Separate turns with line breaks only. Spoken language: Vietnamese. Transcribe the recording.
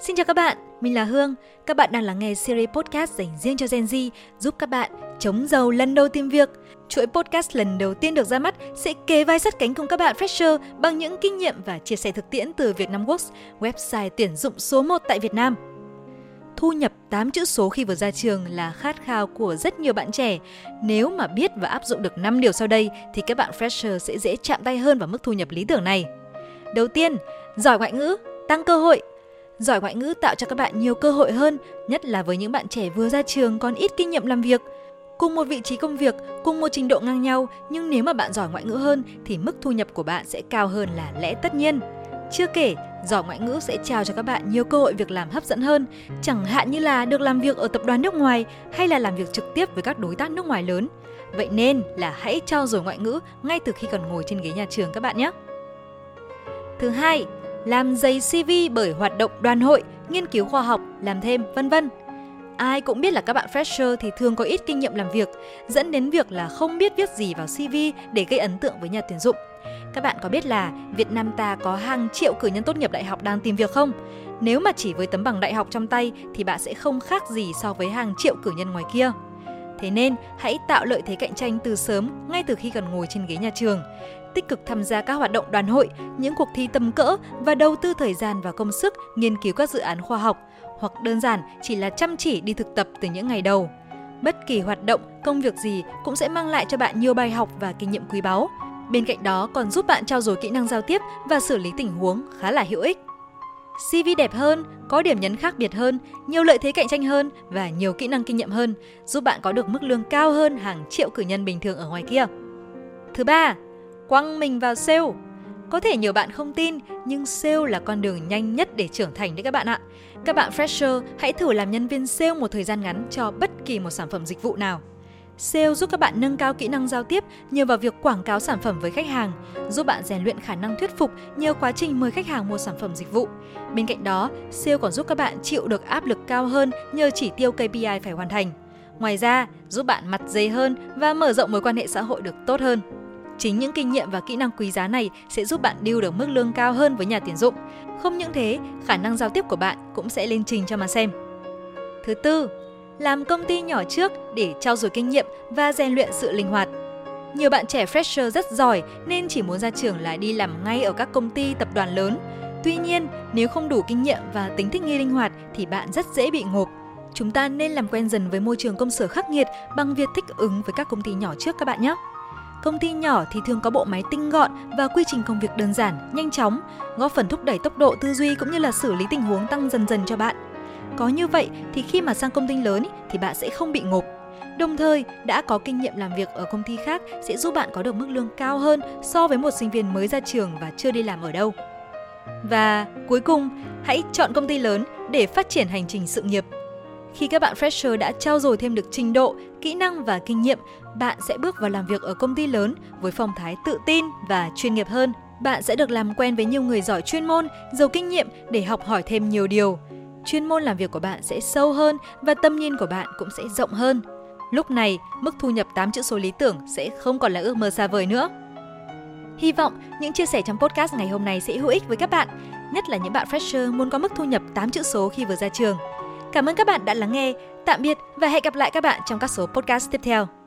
Xin chào các bạn, mình là Hương. Các bạn đang lắng nghe series podcast dành riêng cho Gen Z, giúp các bạn chống giàu lần đầu tìm việc. Chuỗi podcast lần đầu tiên được ra mắt sẽ kề vai sát cánh cùng các bạn fresher bằng những kinh nghiệm và chia sẻ thực tiễn từ Vietnamworks, website tuyển dụng số 1 tại Việt Nam. Thu nhập 8 chữ số khi vừa ra trường là khát khao của rất nhiều bạn trẻ. Nếu mà biết và áp dụng được 5 điều sau đây thì các bạn fresher sẽ dễ chạm tay hơn vào mức thu nhập lý tưởng này. Đầu tiên, giỏi ngoại ngữ, tăng cơ hội. Giỏi ngoại ngữ tạo cho các bạn nhiều cơ hội hơn, nhất là với những bạn trẻ vừa ra trường còn ít kinh nghiệm làm việc. Cùng một vị trí công việc, cùng một trình độ ngang nhau, nhưng nếu mà bạn giỏi ngoại ngữ hơn thì mức thu nhập của bạn sẽ cao hơn là lẽ tất nhiên. Chưa kể, giỏi ngoại ngữ sẽ trao cho các bạn nhiều cơ hội việc làm hấp dẫn hơn, chẳng hạn như là được làm việc ở tập đoàn nước ngoài hay là làm việc trực tiếp với các đối tác nước ngoài lớn. Vậy nên là hãy trao dồi ngoại ngữ ngay từ khi còn ngồi trên ghế nhà trường các bạn nhé. Thứ hai, làm dày CV bởi hoạt động đoàn hội, nghiên cứu khoa học, làm thêm, vân vân. Ai cũng biết là các bạn fresher thì thường có ít kinh nghiệm làm việc, dẫn đến việc là không biết viết gì vào CV để gây ấn tượng với nhà tuyển dụng. Các bạn có biết là Việt Nam ta có hàng triệu cử nhân tốt nghiệp đại học đang tìm việc không? Nếu mà chỉ với tấm bằng đại học trong tay thì bạn sẽ không khác gì so với hàng triệu cử nhân ngoài kia. Thế nên, hãy tạo lợi thế cạnh tranh từ sớm, ngay từ khi còn ngồi trên ghế nhà trường. Tích cực tham gia các hoạt động đoàn hội, những cuộc thi tầm cỡ và đầu tư thời gian và công sức nghiên cứu các dự án khoa học, hoặc đơn giản chỉ là chăm chỉ đi thực tập từ những ngày đầu. Bất kỳ hoạt động, công việc gì cũng sẽ mang lại cho bạn nhiều bài học và kinh nghiệm quý báu. Bên cạnh đó còn giúp bạn trao dồi kỹ năng giao tiếp và xử lý tình huống khá là hữu ích. CV đẹp hơn, có điểm nhấn khác biệt hơn, nhiều lợi thế cạnh tranh hơn và nhiều kỹ năng kinh nghiệm hơn, giúp bạn có được mức lương cao hơn hàng triệu cử nhân bình thường ở ngoài kia. Thứ ba, quăng mình vào sale. Có thể nhiều bạn không tin, nhưng sale là con đường nhanh nhất để trưởng thành đấy các bạn ạ. Các bạn fresher hãy thử làm nhân viên sale một thời gian ngắn cho bất kỳ một sản phẩm dịch vụ nào. Sale giúp các bạn nâng cao kỹ năng giao tiếp nhờ vào việc quảng cáo sản phẩm với khách hàng, giúp bạn rèn luyện khả năng thuyết phục nhờ quá trình mời khách hàng mua sản phẩm dịch vụ. Bên cạnh đó, sale còn giúp các bạn chịu được áp lực cao hơn nhờ chỉ tiêu KPI phải hoàn thành. Ngoài ra, giúp bạn mặt dày hơn và mở rộng mối quan hệ xã hội được tốt hơn. Chính những kinh nghiệm và kỹ năng quý giá này sẽ giúp bạn điêu được mức lương cao hơn với nhà tuyển dụng. Không những thế, khả năng giao tiếp của bạn cũng sẽ lên trình cho mà xem. Thứ tư, làm công ty nhỏ trước để trao dồi kinh nghiệm và rèn luyện sự linh hoạt. Nhiều bạn trẻ fresher rất giỏi nên chỉ muốn ra trường là đi làm ngay ở các công ty tập đoàn lớn. Tuy nhiên, nếu không đủ kinh nghiệm và tính thích nghi linh hoạt thì bạn rất dễ bị ngộp. Chúng ta nên làm quen dần với môi trường công sở khắc nghiệt bằng việc thích ứng với các công ty nhỏ trước các bạn nhé. Công ty nhỏ thì thường có bộ máy tinh gọn và quy trình công việc đơn giản, nhanh chóng, góp phần thúc đẩy tốc độ tư duy cũng như là xử lý tình huống tăng dần dần cho bạn. Có như vậy thì khi mà sang công ty lớn thì bạn sẽ không bị ngộp. Đồng thời, đã có kinh nghiệm làm việc ở công ty khác sẽ giúp bạn có được mức lương cao hơn so với một sinh viên mới ra trường và chưa đi làm ở đâu. Và cuối cùng, hãy chọn công ty lớn để phát triển hành trình sự nghiệp. Khi các bạn fresher đã trao dồi thêm được trình độ, kỹ năng và kinh nghiệm, bạn sẽ bước vào làm việc ở công ty lớn với phong thái tự tin và chuyên nghiệp hơn. Bạn sẽ được làm quen với nhiều người giỏi chuyên môn, giàu kinh nghiệm để học hỏi thêm nhiều điều chuyên môn làm việc của bạn sẽ sâu hơn và tâm nhìn của bạn cũng sẽ rộng hơn. Lúc này, mức thu nhập 8 chữ số lý tưởng sẽ không còn là ước mơ xa vời nữa. Hy vọng những chia sẻ trong podcast ngày hôm nay sẽ hữu ích với các bạn, nhất là những bạn fresher muốn có mức thu nhập 8 chữ số khi vừa ra trường. Cảm ơn các bạn đã lắng nghe. Tạm biệt và hẹn gặp lại các bạn trong các số podcast tiếp theo.